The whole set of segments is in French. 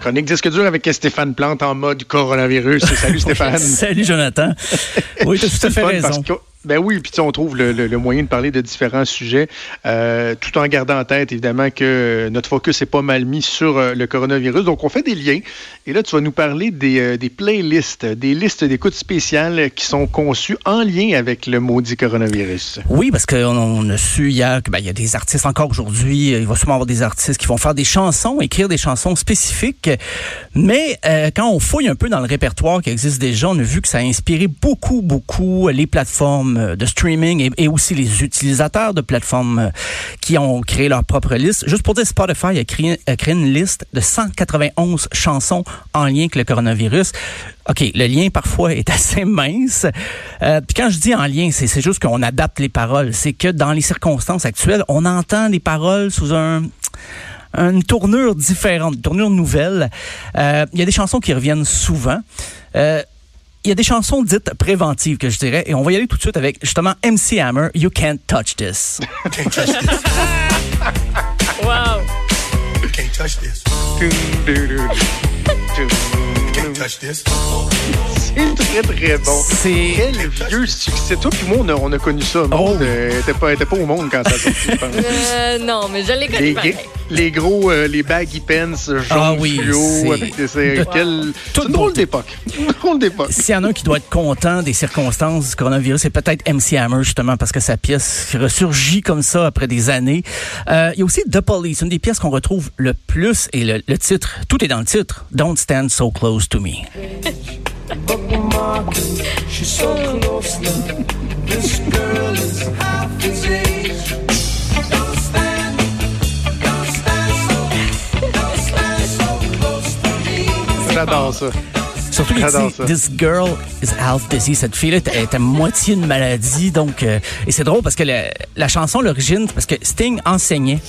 Chronique disque dur avec Stéphane Plante en mode coronavirus. Salut Stéphane. Salut Jonathan. Oui, tu as tout à fait raison. Ben oui, puis on trouve le, moyen de parler de différents sujets, euh, tout en gardant en tête évidemment que notre focus est pas mal mis sur euh, le coronavirus. Donc on fait des liens. Et là, tu vas nous parler des, euh, des playlists, des listes d'écoute spéciales qui sont conçues en lien avec le maudit coronavirus. Oui, parce qu'on on a su hier qu'il ben, y a des artistes encore aujourd'hui. Il va sûrement avoir des artistes qui vont faire des chansons, écrire des chansons spécifiques. Mais quand on fouille un peu dans le répertoire qui existe déjà, on a vu que ça a inspiré beaucoup, beaucoup les plateformes euh, de streaming et, aussi les utilisateurs de plateformes euh, qui ont créé leur propre liste. Juste pour dire, Spotify a créé, une liste de 191 chansons en lien avec le coronavirus. OK, le lien parfois est assez mince. Euh, puis quand je dis en lien, c'est juste qu'on adapte les paroles. C'est que dans les circonstances actuelles, on entend des paroles sous un une tournure différente, une tournure nouvelle. Il y a des chansons qui reviennent souvent. Il y a des chansons dites préventives que je dirais, et on va y aller tout de suite avec justement MC Hammer, You Can't Touch This. Can't touch this. wow. You can't touch this. Can't touch this. C'est très, très bon. C'est. Quel vieux succès. Toi puis moi, on a, on a connu ça. Oh. T'étais pas, pas au monde quand ça sorti, je pense. Euh, non, mais je l'ai connu les, les gros, euh, les baggy pants jaune ah, oui, fluo avec des C'est une drôle d'époque. drôle d'époque. S'il y en a un qui doit être content des circonstances du coronavirus, c'est peut-être MC Hammer, justement, parce que sa pièce ressurgit comme ça après des années. Euh, il y a aussi The Police, une des pièces qu'on retrouve le plus, et le, le titre, tout est dans le titre, Don't Stand So Close to Me. J'adore ça. Surtout qu'il dit This girl is half disease. Cette fille-là est à moitié une maladie. Donc, euh, et c'est drôle parce que la, la chanson, l'origine, parce que Sting enseignait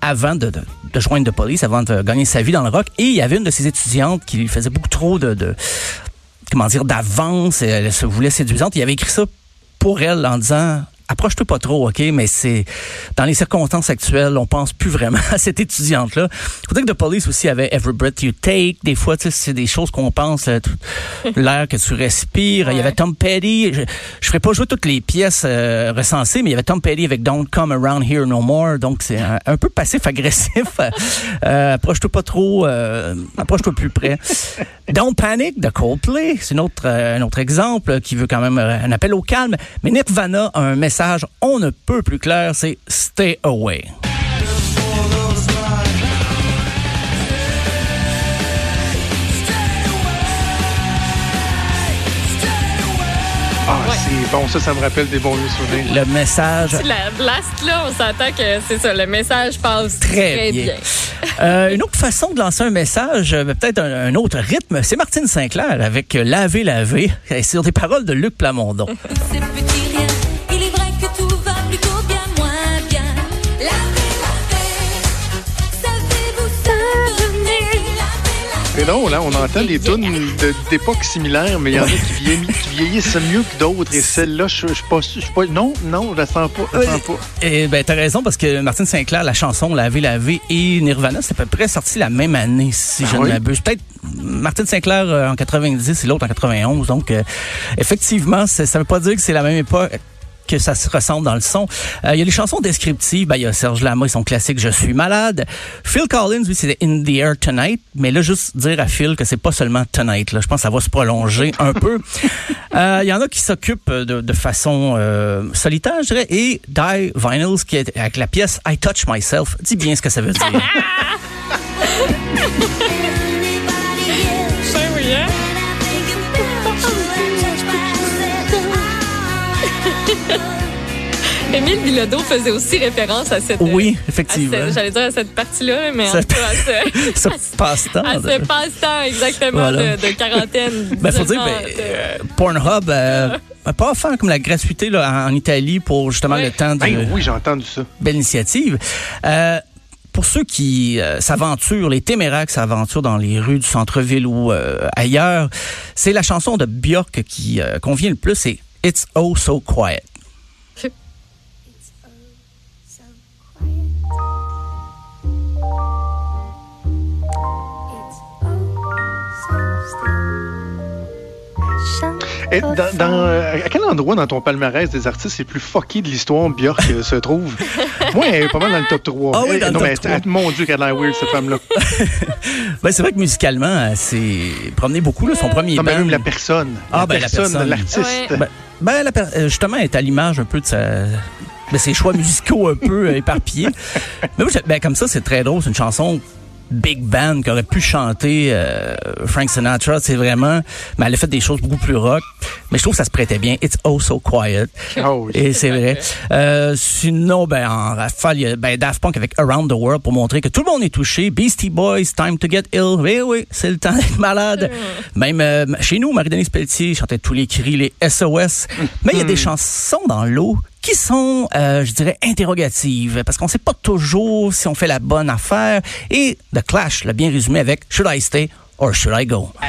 avant de, de, de, joindre de police, avant de gagner sa vie dans le rock. Et il y avait une de ses étudiantes qui lui faisait beaucoup trop de, de comment dire, d'avance. Elle se voulait séduisante. Il avait écrit ça pour elle en disant approche-toi pas trop, OK? Mais c'est dans les circonstances actuelles, on pense plus vraiment à cette étudiante-là. Faudrait que The Police aussi avait Every Breath You Take. Des fois, c'est des choses qu'on pense, l'air que tu respires. Il y avait Tom Petty. Je, je ferai pas jouer toutes les pièces euh, recensées, mais il y avait Tom Petty avec Don't Come Around Here No More. Donc, c'est un, peu passif-agressif. Euh, approche-toi pas trop. Euh, approche-toi plus près. Don't Panic de Coldplay. C'est un autre, un autre exemple qui veut quand même un appel au calme. Mais Nirvana a un message message on ne peut plus clair, c'est Stay Away. Ah, c'est bon, ça, ça me rappelle des bons souvenirs. Le message. La blast, là, on s'entend que c'est ça, le message passe très, bien. euh, une autre façon de lancer un message, euh, peut-être un, autre rythme, c'est Martine Sinclair avec Laver, laver, sur des paroles de Luc Plamondon. C'est drôle, là, on entend des tunes d'époques similaires, mais il y en a qui, vieillissent mieux que d'autres. Et celle-là, je suis pas, pas. Non, non, je la sens pas. Je la sens pas. Et ben, t'as raison, parce que Martine Sinclair, la chanson Laver, laver et Nirvana, c'est à peu près sorti la même année, si je ne m'abuse. Peut-être Martine Sinclair euh, en 90 et l'autre en 91. Donc, euh, effectivement, ça veut pas dire que c'est la même époque que ça se ressemble dans le son. Euh, il y a les chansons descriptives. Ben, il y a Serge Lama et son classique Je suis malade. Phil Collins, lui, c'est In the Air Tonight. Mais là, juste dire à Phil que c'est pas seulement Tonight. Là. Je pense que ça va se prolonger un peu. Euh, il y en a qui s'occupent de, de, façon euh, solitaire, je dirais. Et Die Vinyls, qui est avec la pièce I Touch Myself. Dis bien ce que ça veut dire. Émile Bilodeau faisait aussi référence à cette. Oui, effectivement. J'allais dire à cette partie-là, mais ça, en tout cas, ce passe-temps. À ce passe-temps, exactement, de, quarantaine. Ben, faut dire, ben, euh, Pornhub. Euh, pas offert comme la gratuité là, en Italie pour justement le temps de. oui, j'ai entendu ça. Belle initiative. Euh, pour ceux qui euh, s'aventurent, les téméraires qui s'aventurent dans les rues du centre-ville ou euh, ailleurs, c'est la chanson de Björk qui euh, convient le plus, c'est It's Oh So Quiet. Dans, euh, à quel endroit dans ton palmarès des artistes les plus fuckés de l'histoire Björk euh, se trouve? Moi, elle est pas mal dans le top 3. Ah oui, dans non, le top mais, 3. Mon Dieu, qu'elle a l'air weird, cette femme-là. ben, c'est vrai que musicalement, elle s'est promenée beaucoup. Là, son premier non, band. même la personne. Ah, la ben, personne, la personne. l'artiste. Ben, ben la, justement, elle est à l'image un peu de sa de ses choix musicaux un peu éparpillés. Mais moi, ben, comme ça, c'est très drôle. C'est une chanson big band qui aurait pu chanter euh, Frank Sinatra, c'est vraiment, mais elle a fait des choses beaucoup plus rock. Mais je trouve que ça se prêtait bien. It's oh so quiet. Oh, oui. Et c'est vrai. Euh, sinon, ben en rafale, il y a ben, Daft Punk avec Around the World pour montrer que tout le monde est touché. Beastie Boys, Time to Get Ill. Oui, oui, c'est le temps d'être malade. Même euh, chez nous, Marie-Denise Pelletier chantait tous les cris, les SOS. Mais il y a des hmm. chansons dans l'eau qui sont, euh, je dirais, interrogatives, parce qu'on ne sait pas toujours si on fait la bonne affaire. Et The Clash l'a bien résumé avec Should I Stay or Should I Go?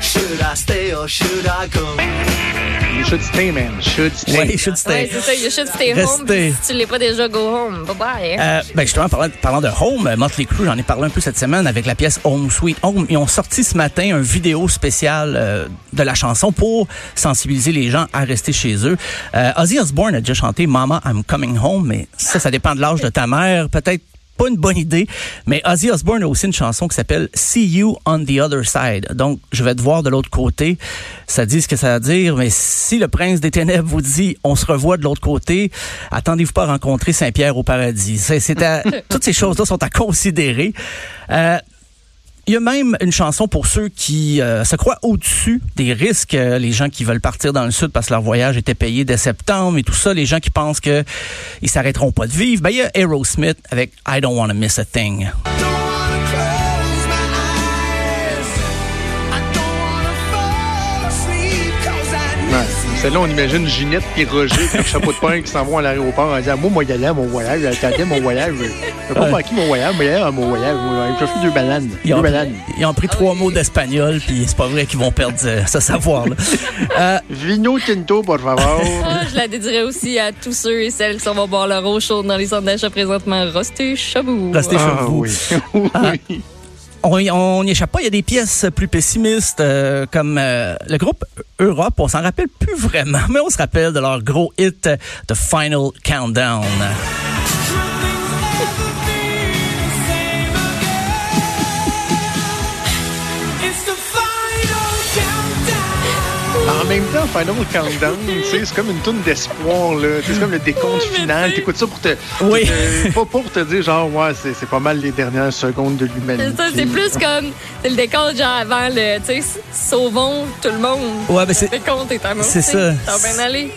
Should I stay or should I go? You should stay, man. Should stay. Ouais, should stay. Ouais, c'est ça. You should stay home. Si tu l'es pas déjà, go home. Bye bye. Euh, ben justement, parlant, parlant de home, euh, Motley Crue, j'en ai parlé un peu cette semaine avec la pièce Home Sweet Home. Ils ont sorti ce matin un vidéo spécial euh, de la chanson pour sensibiliser les gens à rester chez eux. Euh, Ozzy Osbourne a déjà chanté Mama, I'm Coming Home, mais ça, ça dépend de l'âge de ta mère. Peut-être pas une bonne idée. Mais Ozzy Osbourne a aussi une chanson qui s'appelle See You on the Other Side. Donc, je vais te voir de l'autre côté. Ça dit ce que ça veut dire, mais si le prince des ténèbres vous dit on se revoit de l'autre côté, attendez-vous pas à rencontrer Saint-Pierre au paradis. C'est, toutes ces choses-là sont à considérer. Euh, y a même une chanson pour ceux qui euh, se croient au-dessus des risques, euh, les gens qui veulent partir dans le sud parce que leur voyage était payé dès septembre et tout ça, les gens qui pensent que ils s'arrêteront pas de vivre. Ben il y a Aerosmith avec I Don't Wanna Miss a Thing. Celle-là, on imagine Ginette et Roger avec chapeau de pain qui s'en vont à l'aéroport en disant Moi, moi, y aller à mon voyage, j'attendais mon voyage. Je pas manqué mon voyage, mais à mon voyage. J'ai fait deux bananes. Ils ont, deux bananes. Ils ont pris trois mots d'espagnol, puis c'est pas vrai qu'ils vont perdre euh, ce savoir-là. Euh, Vino tinto, por favor. Ah, je la dédierai aussi à tous ceux et celles qui s'en vont boire leur eau chaude dans les centres d'achat présentement. Restez chabou. Restez chabou. Ah, oui. oui on n'y échappe pas. Il y a des pièces plus pessimistes, euh, comme euh, le groupe Europe. On s'en rappelle plus vraiment, mais on se rappelle de leur gros hit, The Final Countdown. Thank you. Même temps, Final Countdown, c'est comme une toune d'espoir. C'est comme le décompte final. T'écoutes ça pour te, oui. pas pour te dire genre ouais, c'est pas mal les dernières secondes de l'humanité. C'est ça, c'est plus comme le décompte genre avant le, tu sais, sauvons tout le monde. Ouais, ben c'est. Le décompte est à C'est ça.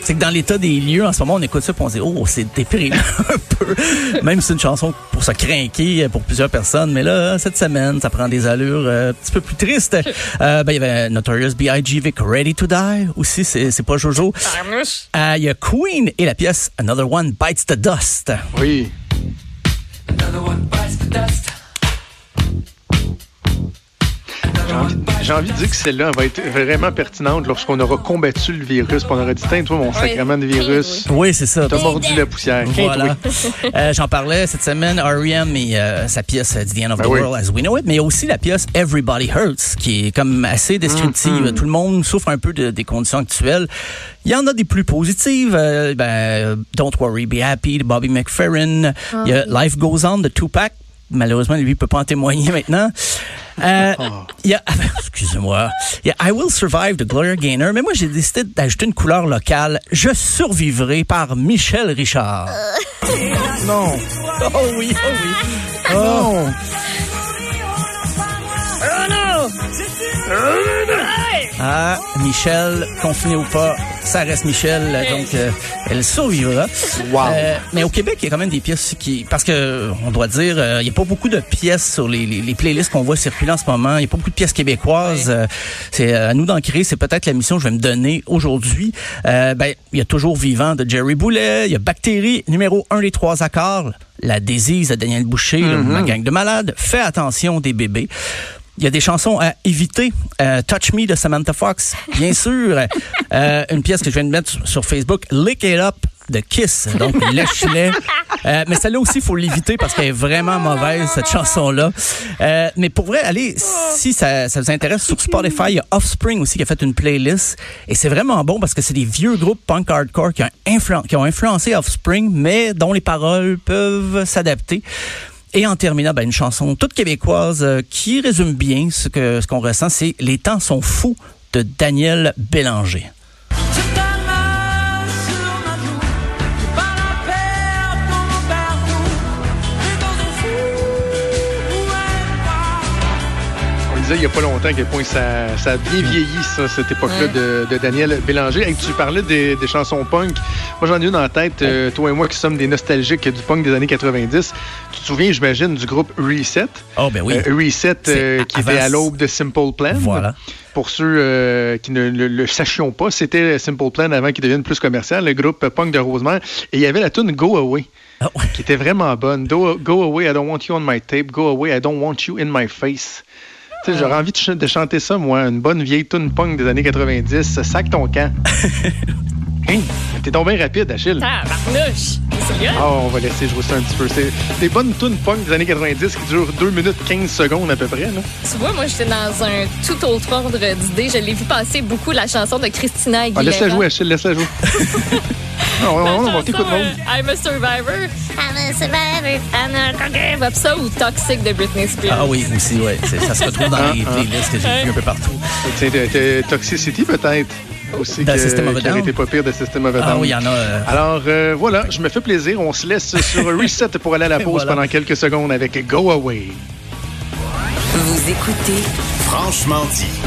C'est que dans l'état des lieux, en ce moment, on écoute ça et on se dit oh, c'est déprimant un peu. Même si c'est une chanson pour se craquer pour plusieurs personnes, mais là, cette semaine, ça prend des allures euh, un petit peu plus tristes. Euh, ben il y avait Notorious B.I.G. Vic Ready to Die aussi, c'est pas Jojo. Euh, il y a Queen et la pièce Another One Bites the Dust. Oui. Another one bites the dust. J'ai envie, de dire que celle-là va être vraiment pertinente lorsqu'on aura combattu le virus. On aura dit, tiens, toi, mon sacrement de virus. Oui, c'est ça. T'as mordu la poussière. Voilà. euh, J'en parlais cette semaine, R.E.M. et euh, sa pièce The End of ben the World as We Know It, mais il y a aussi la pièce Everybody Hurts, qui est comme assez descriptive. Mm-hmm. Tout le monde souffre un peu de, des conditions actuelles. Il y en a des plus positives. Euh, ben, Don't Worry, Be Happy de Bobby McFerrin. Il y a ah. Life Goes On de Tupac malheureusement, lui, il peut pas en témoigner maintenant. Euh, il y a, excusez-moi, il y a I Will Survive de Gloria Gaynor, mais moi, j'ai décidé d'ajouter une couleur locale. Je survivrai par Michel Richard. non. Oh oui, oh oui. Oh. Oh, oh non. Ah, Michel, confiné ou pas, ça reste Michel, donc euh, elle survivra. Wow. Euh, mais au Québec, il y a quand même des pièces qui... Parce que, on doit dire, euh, il n'y a pas beaucoup de pièces sur les, les, les, playlists qu'on voit circuler en ce moment. Il n'y a pas beaucoup de pièces québécoises. Euh, c'est à nous d'en créer. C'est peut-être la mission que je vais me donner aujourd'hui. ben, il y a toujours Vivant de Jerry Boulet. Il y a Bactérie, numéro un des trois accords. La Désise de Daniel Boucher, mm -hmm. ma gang de malades. Fais attention des bébés. Il y a des chansons à éviter. Euh, Touch Me de Samantha Fox, bien sûr. euh, une pièce que je viens de mettre sur Facebook, Lick It Up de Kiss. Donc, lèche-les. Euh, mais celle-là aussi, il faut l'éviter parce qu'elle est vraiment mauvaise, cette chanson-là. Euh, mais pour vrai, allez, si ça, ça vous intéresse, sur Spotify, il y a Offspring aussi qui a fait une playlist. Et c'est vraiment bon parce que c'est des vieux groupes punk hardcore qui ont, influ qui ont influencé Offspring, mais dont les paroles peuvent s'adapter. Et en terminant, ben, une chanson toute québécoise euh, qui résume bien ce que ce qu'on ressent, c'est Les temps sont fous de Daniel Bélanger. Il n'y a pas longtemps à quel point ça, ça a bien vieilli, ça, cette époque-là de, de, Daniel Bélanger. Et tu parlais des, des, chansons punk. Moi, j'en ai une en tête, euh, toi et moi qui sommes des nostalgiques du punk des années 90. Tu te souviens, j'imagine, du groupe Reset? Oh, ben oui. Euh, Reset euh, qui était à l'aube de Simple Plan. Voilà. Pour ceux qui ne le, le, sachions pas, c'était Simple Plan avant qu'il devienne plus commercial, le groupe punk de Rosemont. Et il y avait la tune Go Away. Oh. qui était vraiment bonne. Go away, I don't want you on my tape. Go away, I don't want you in my face. J'aurais envie de, ch de, chanter ça, moi. Une bonne vieille tune punk des années 90. Sac ton camp. t'es bien rapide, Achille. Ah, barnouche. Oh, on va laisser jouer ça un petit peu. C'est des bonnes tunes punk des années 90 qui durent 2 minutes 15 secondes à peu près. Là. Tu vois, moi, j'étais dans un tout autre ordre d'idée. Je l'ai vu passer beaucoup la chanson de Christina Aguilera. Ah, laisse-la jouer, Achille, laisse-la jouer. non, non, non, on t'écoute, monde. I'm a survivor. I'm a survivor. I'm a conqueror. Ça ou Toxic de Britney Spears. Ah oui, aussi, ouais. Ça se retrouve dans les playlists que j'ai vues un peu partout. Tiens, Toxicity, peut-être? Aussi de que, System of a qui pas pire de System of a Down. Ah oui, il y en a. Euh... Alors euh, voilà, je me fais plaisir. On se laisse sur Reset pour aller à la pause voilà. pendant quelques secondes avec Go Away. Vous écoutez Franchement dit.